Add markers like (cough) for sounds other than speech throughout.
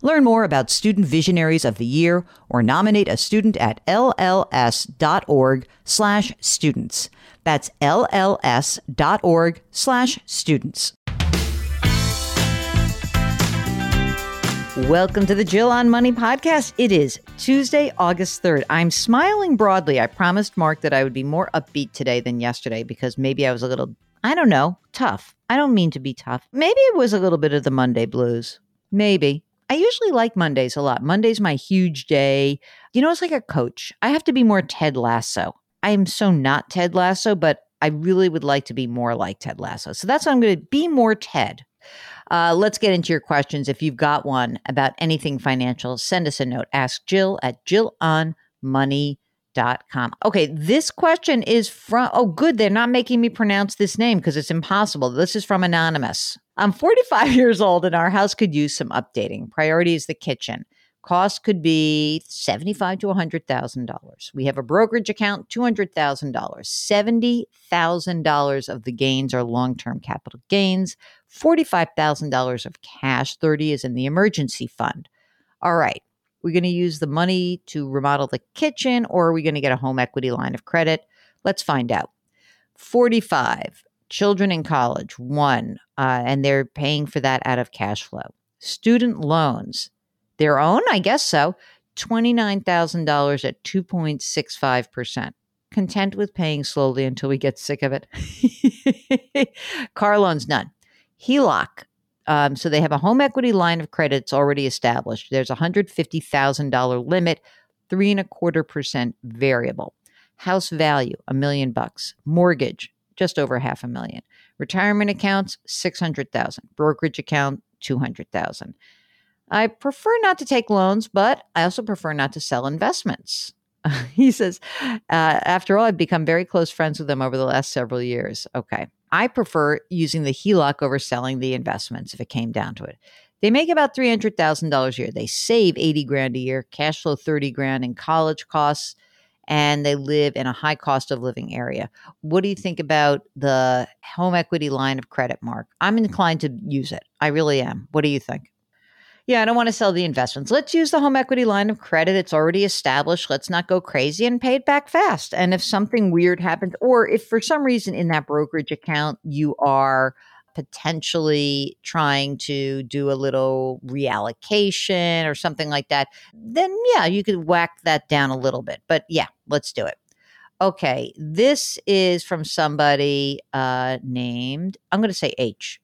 Learn more about Student Visionaries of the Year or nominate a student at lls.org slash students. That's lls.org slash students. Welcome to the Jill on Money podcast. It is Tuesday, August 3rd. I'm smiling broadly. I promised Mark that I would be more upbeat today than yesterday because maybe I was a little, I don't know, tough. I don't mean to be tough. Maybe it was a little bit of the Monday blues. Maybe. I usually like Mondays a lot. Monday's my huge day. You know, it's like a coach. I have to be more Ted Lasso. I am so not Ted Lasso, but I really would like to be more like Ted Lasso. So that's what I'm going to be more Ted. Uh, let's get into your questions. If you've got one about anything financial, send us a note. Ask Jill at jillonmoney.com. Okay, this question is from, oh, good. They're not making me pronounce this name because it's impossible. This is from Anonymous. I'm 45 (laughs) years old and our house could use some updating. Priority is the kitchen. Cost could be seventy-five to hundred thousand dollars. We have a brokerage account, two hundred thousand dollars. Seventy thousand dollars of the gains are long-term capital gains. Forty-five thousand dollars of cash. Thirty is in the emergency fund. All right, we're going to use the money to remodel the kitchen, or are we going to get a home equity line of credit? Let's find out. Forty-five children in college, one, uh, and they're paying for that out of cash flow. Student loans their own? I guess so. $29,000 at 2.65%. Content with paying slowly until we get sick of it. (laughs) Car loans, none. HELOC. Um, so they have a home equity line of credit it's already established. There's a $150,000 limit, three and a quarter percent variable. House value, a million bucks. Mortgage, just over half a million. Retirement accounts, 600,000. Brokerage account, 200,000. I prefer not to take loans, but I also prefer not to sell investments. (laughs) he says, uh, after all, I've become very close friends with them over the last several years. Okay. I prefer using the HELOC over selling the investments if it came down to it. They make about $300,000 a year. They save 80 grand a year, cash flow 30 grand in college costs, and they live in a high cost of living area. What do you think about the home equity line of credit, Mark? I'm mm. inclined to use it. I really am. What do you think? Yeah, I don't want to sell the investments. Let's use the home equity line of credit. It's already established. Let's not go crazy and pay it back fast. And if something weird happens, or if for some reason in that brokerage account you are potentially trying to do a little reallocation or something like that, then yeah, you could whack that down a little bit. But yeah, let's do it. Okay, this is from somebody uh, named, I'm going to say H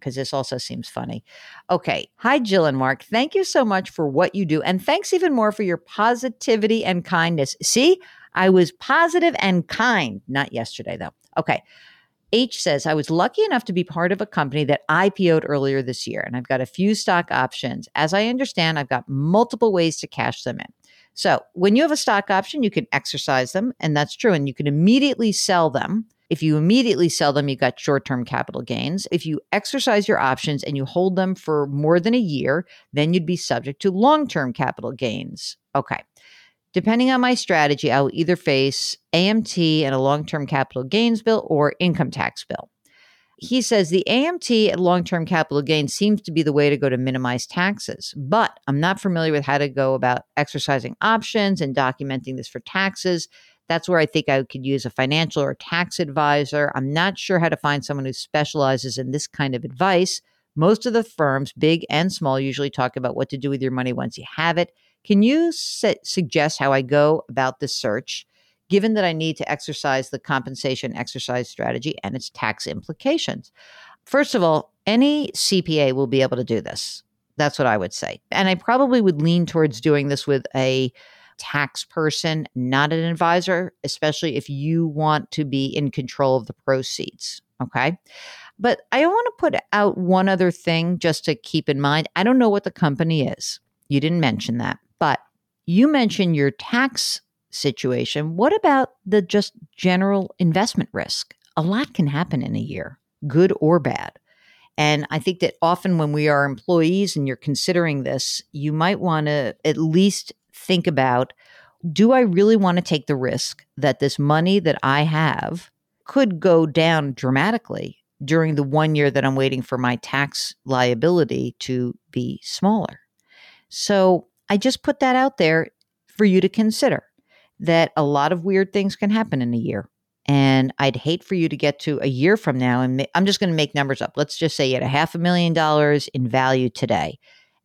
because this also seems funny. Okay. Hi, Jill and Mark. Thank you so much for what you do. And thanks even more for your positivity and kindness. See, I was positive and kind, not yesterday, though. Okay. H says, I was lucky enough to be part of a company that IPO'd earlier this year, and I've got a few stock options. As I understand, I've got multiple ways to cash them in. So when you have a stock option, you can exercise them, and that's true, and you can immediately sell them if you immediately sell them, you got short term capital gains. If you exercise your options and you hold them for more than a year, then you'd be subject to long term capital gains. Okay. Depending on my strategy, I will either face AMT and a long term capital gains bill or income tax bill. he says the AMT at long term capital gain seems to be the way to go to minimize taxes, but I'm not familiar with how to go about exercising options and documenting this for taxes. That's where I think I could use a financial or tax advisor. I'm not sure how to find someone who specializes in this kind of advice. Most of the firms, big and small, usually talk about what to do with your money once you have it. Can you su- suggest how I go about this search? given that I need to exercise the compensation exercise strategy and its tax implications. First of all, any CPA will be able to do this. That's what I would say. And I probably would lean towards doing this with a tax person, not an advisor, especially if you want to be in control of the proceeds. Okay. But I want to put out one other thing just to keep in mind. I don't know what the company is. You didn't mention that, but you mentioned your tax situation, what about the just general investment risk? A lot can happen in a year, good or bad. And I think that often when we are employees and you're considering this, you might want to at least think about do I really want to take the risk that this money that I have could go down dramatically during the one year that I'm waiting for my tax liability to be smaller? So I just put that out there for you to consider that a lot of weird things can happen in a year. And I'd hate for you to get to a year from now. And I'm just going to make numbers up. Let's just say you had a half a million dollars in value today.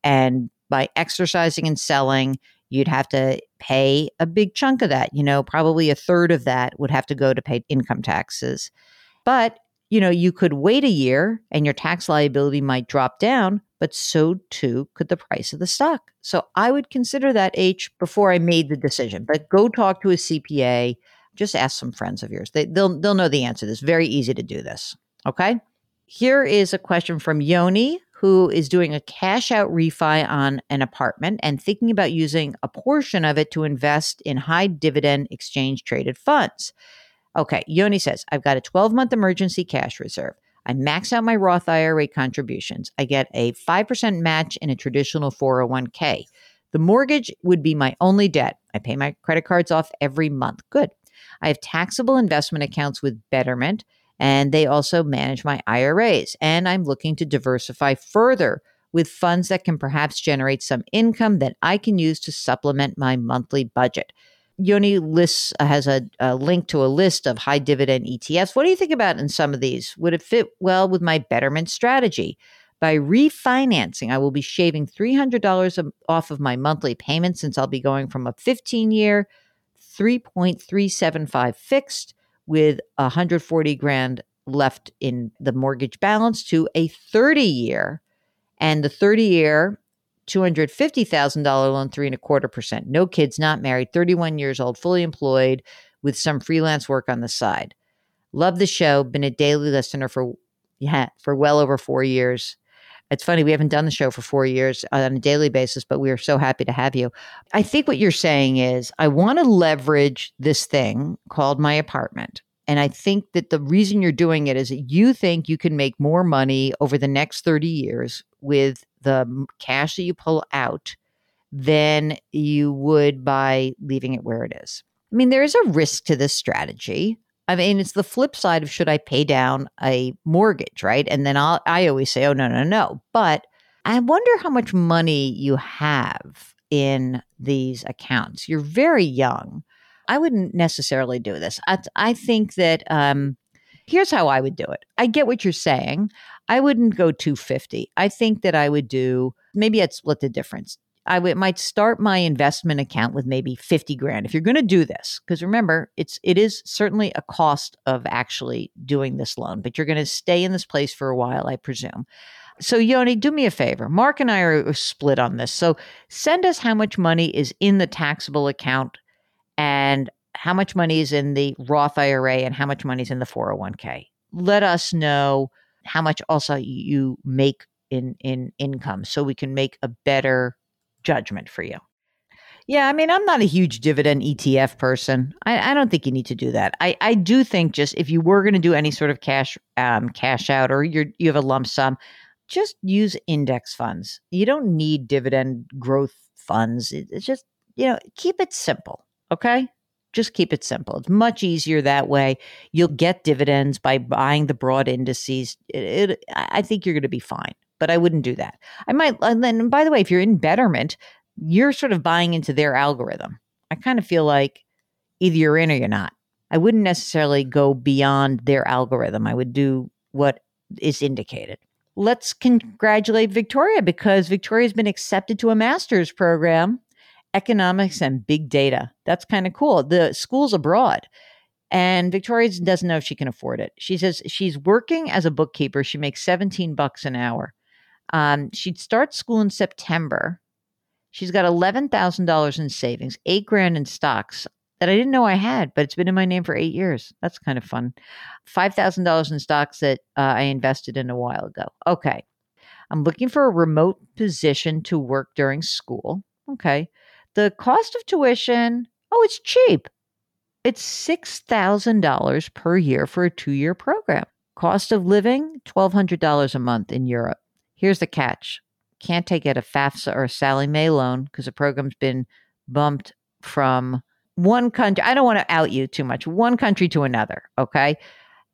And by exercising and selling, you'd have to pay a big chunk of that. You know, probably a third of that would have to go to pay income taxes. But, you know, you could wait a year and your tax liability might drop down, but so too could the price of the stock. So I would consider that H before I made the decision. But go talk to a CPA. Just ask some friends of yours. They, they'll they'll know the answer. It's very easy to do this. Okay. Here is a question from Yoni, who is doing a cash out refi on an apartment and thinking about using a portion of it to invest in high dividend exchange traded funds. Okay, Yoni says, I've got a 12 month emergency cash reserve. I max out my Roth IRA contributions. I get a 5% match in a traditional 401k. The mortgage would be my only debt. I pay my credit cards off every month. Good. I have taxable investment accounts with Betterment, and they also manage my IRAs. And I'm looking to diversify further with funds that can perhaps generate some income that I can use to supplement my monthly budget. Yoni lists uh, has a, a, link to a list of high dividend ETFs. What do you think about in some of these? Would it fit well with my betterment strategy? By refinancing, I will be shaving $300 off of my monthly payment since I'll be going from a 15 year 3.375 fixed with 140 grand left in the mortgage balance to a 30 year and the 30 year $250,000 loan, three and a quarter percent. No kids, not married, 31 years old, fully employed with some freelance work on the side. Love the show. Been a daily listener for, yeah, for well over four years. It's funny, we haven't done the show for four years on a daily basis, but we are so happy to have you. I think what you're saying is, I want to leverage this thing called my apartment. And I think that the reason you're doing it is that you think you can make more money over the next 30 years with the cash that you pull out than you would by leaving it where it is. I mean, there is a risk to this strategy. I mean, it's the flip side of should I pay down a mortgage, right? And then I'll, I always say, oh, no, no, no. But I wonder how much money you have in these accounts. You're very young. I wouldn't necessarily do this. I, I think that um, here's how I would do it. I get what you're saying. I wouldn't go 250. I think that I would do maybe I'd split the difference. I might start my investment account with maybe 50 grand if you're going to do this because remember it's it is certainly a cost of actually doing this loan but you're going to stay in this place for a while I presume. So Yoni, do me a favor. Mark and I are split on this. So send us how much money is in the taxable account and how much money is in the Roth IRA and how much money is in the 401k. Let us know how much also you make in in income so we can make a better judgment for you. Yeah, I mean, I'm not a huge dividend ETF person. I, I don't think you need to do that. I, I do think just if you were going to do any sort of cash um, cash out or you're you have a lump sum, just use index funds. You don't need dividend growth funds. It, it's just you know keep it simple. Okay, Just keep it simple. It's much easier that way. You'll get dividends by buying the broad indices. It, it, I think you're going to be fine, but I wouldn't do that. I might, uh, and then by the way, if you're in Betterment, you're sort of buying into their algorithm. I kind of feel like either you're in or you're not. I wouldn't necessarily go beyond their algorithm. I would do what is indicated. Let's congratulate Victoria because Victoria's been accepted to a master's program, economics and big data. That's kind of cool. The school's abroad. And Victoria doesn't know if she can afford it. She says she's working as a bookkeeper. She makes 17 bucks an hour. Um, she'd start school in September. She's got $11,000 in savings, eight grand in stocks that I didn't know I had, but it's been in my name for eight years. That's kind of fun. $5,000 in stocks that uh, I invested in a while ago. Okay. I'm looking for a remote position to work during school. Okay. The cost of tuition, oh, it's cheap. It's $6,000 per year for a two year program. Cost of living, $1,200 a month in Europe. Here's the catch can't take out a FAFSA or a Sallie Mae loan because the program's been bumped from one country. I don't want to out you too much. One country to another. Okay.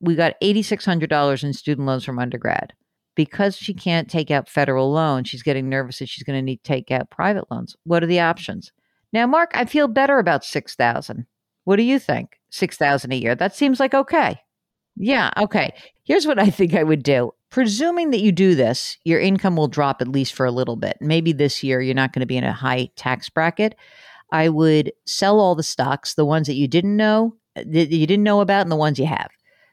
We got $8,600 in student loans from undergrad. Because she can't take out federal loans, she's getting nervous that she's going to need to take out private loans. What are the options? Now, Mark, I feel better about 6000 What do you think? 6000 a year. That seems like okay. Yeah, okay. Here's what I think I would do. Presuming that you do this, your income will drop at least for a little bit. Maybe this year you're not going to be in a high tax bracket. I would sell all the stocks, the ones that you didn't know, uh, that you didn't know about, and the ones you have.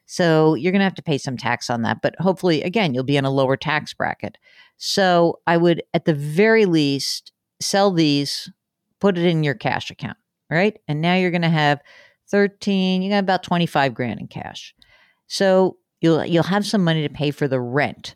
So you're going to have to pay some tax on that. But hopefully, again, you'll be in a lower tax bracket. So I would, at the very least, sell these, put it in your cash account, right? And now you're going to have 13, you got about 25 grand in cash. So you'll you'll have some money to pay for the rent.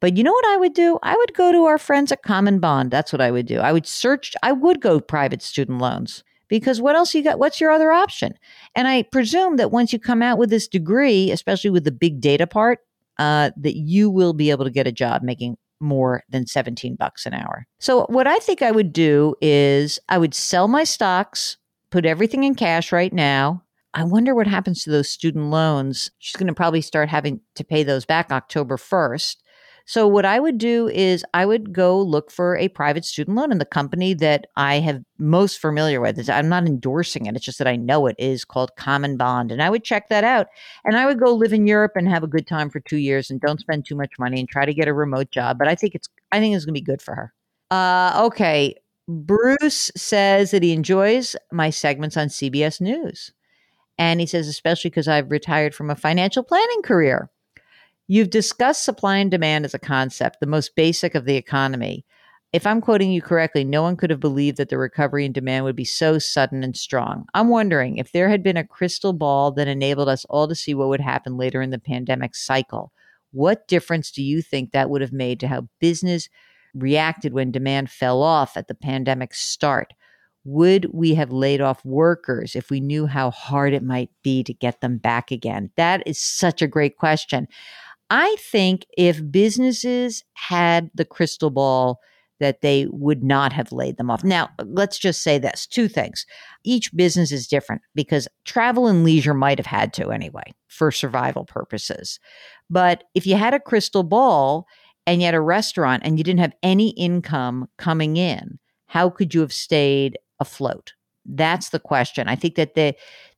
But you know what I would do? I would go to our friends at CommonBond. That's what I would do. I would search, I would go private student loans because what else you got? What's your other option? And I presume that once you come out with this degree, especially with the big data part, uh, that you will be able to get a job making more than 17 bucks an hour. So what I think I would do is I would sell my stocks, put everything in cash right now. I wonder what happens to those student loans. She's going to probably start having to pay those back October 1st. So what I would do is I would go look for a private student loan and the company that I have most familiar with is I'm not endorsing it. It's just that I know it is called CommonBond. And I would check that out. And I would go live in Europe and have a good time for two years and don't spend too much money and try to get a remote job. But I think it's I think it's gonna be good for her. Uh okay. Bruce says that he enjoys my segments on CBS News. And he says, especially because I've retired from a financial planning career. You've discussed supply and demand as a concept, the most basic of the economy. If I'm quoting you correctly, no one could have believed that the recovery in demand would be so sudden and strong. I'm wondering if there had been a crystal ball that enabled us all to see what would happen later in the pandemic cycle. What difference do you think that would have made to how business reacted when demand fell off at the pandemic start? Would we have laid off workers if we knew how hard it might be to get them back again? That is such a great question. I think if businesses had the crystal ball, that they would not have laid them off. Now, let's just say this two things. Each business is different because travel and leisure might have had to anyway for survival purposes. But if you had a crystal ball and you had a restaurant and you didn't have any income coming in, how could you have stayed afloat? That's the question. I think that the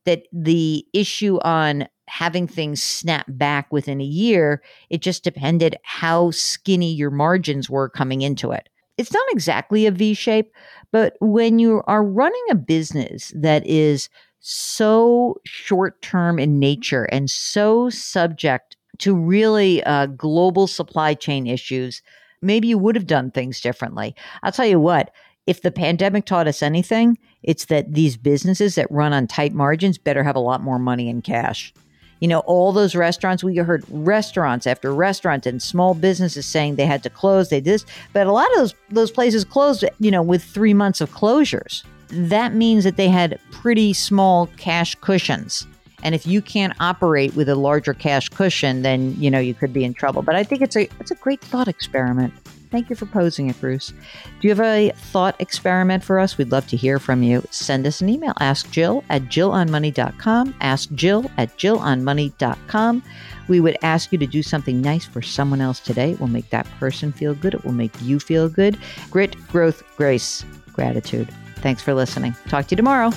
that the issue on having things snap back within a year, it just depended how skinny your margins were coming into it. It's not exactly a V shape, but when you are running a business that is so short term in nature and so subject to really uh, global supply chain issues, maybe you would have done things differently. I'll tell you what, if the pandemic taught us anything, it's that these businesses that run on tight margins better have a lot more money in cash. You know, all those restaurants, we heard restaurants after restaurants and small businesses saying they had to close, they did this, but a lot of those those places closed, you know, with 3 months of closures. That means that they had pretty small cash cushions. And if you can't operate with a larger cash cushion, then, you know, you could be in trouble. But I think it's a it's a great thought experiment. Thank you for posing it, Bruce. Do you have a thought experiment for us? We'd love to hear from you. Send us an email. Ask Jill at jillonmoney.com. Ask Jill at jillonmoney.com. We would ask you to do something nice for someone else today. It will make that person feel good. It will make you feel good. Grit, growth, grace, gratitude. Thanks for listening. Talk to you tomorrow.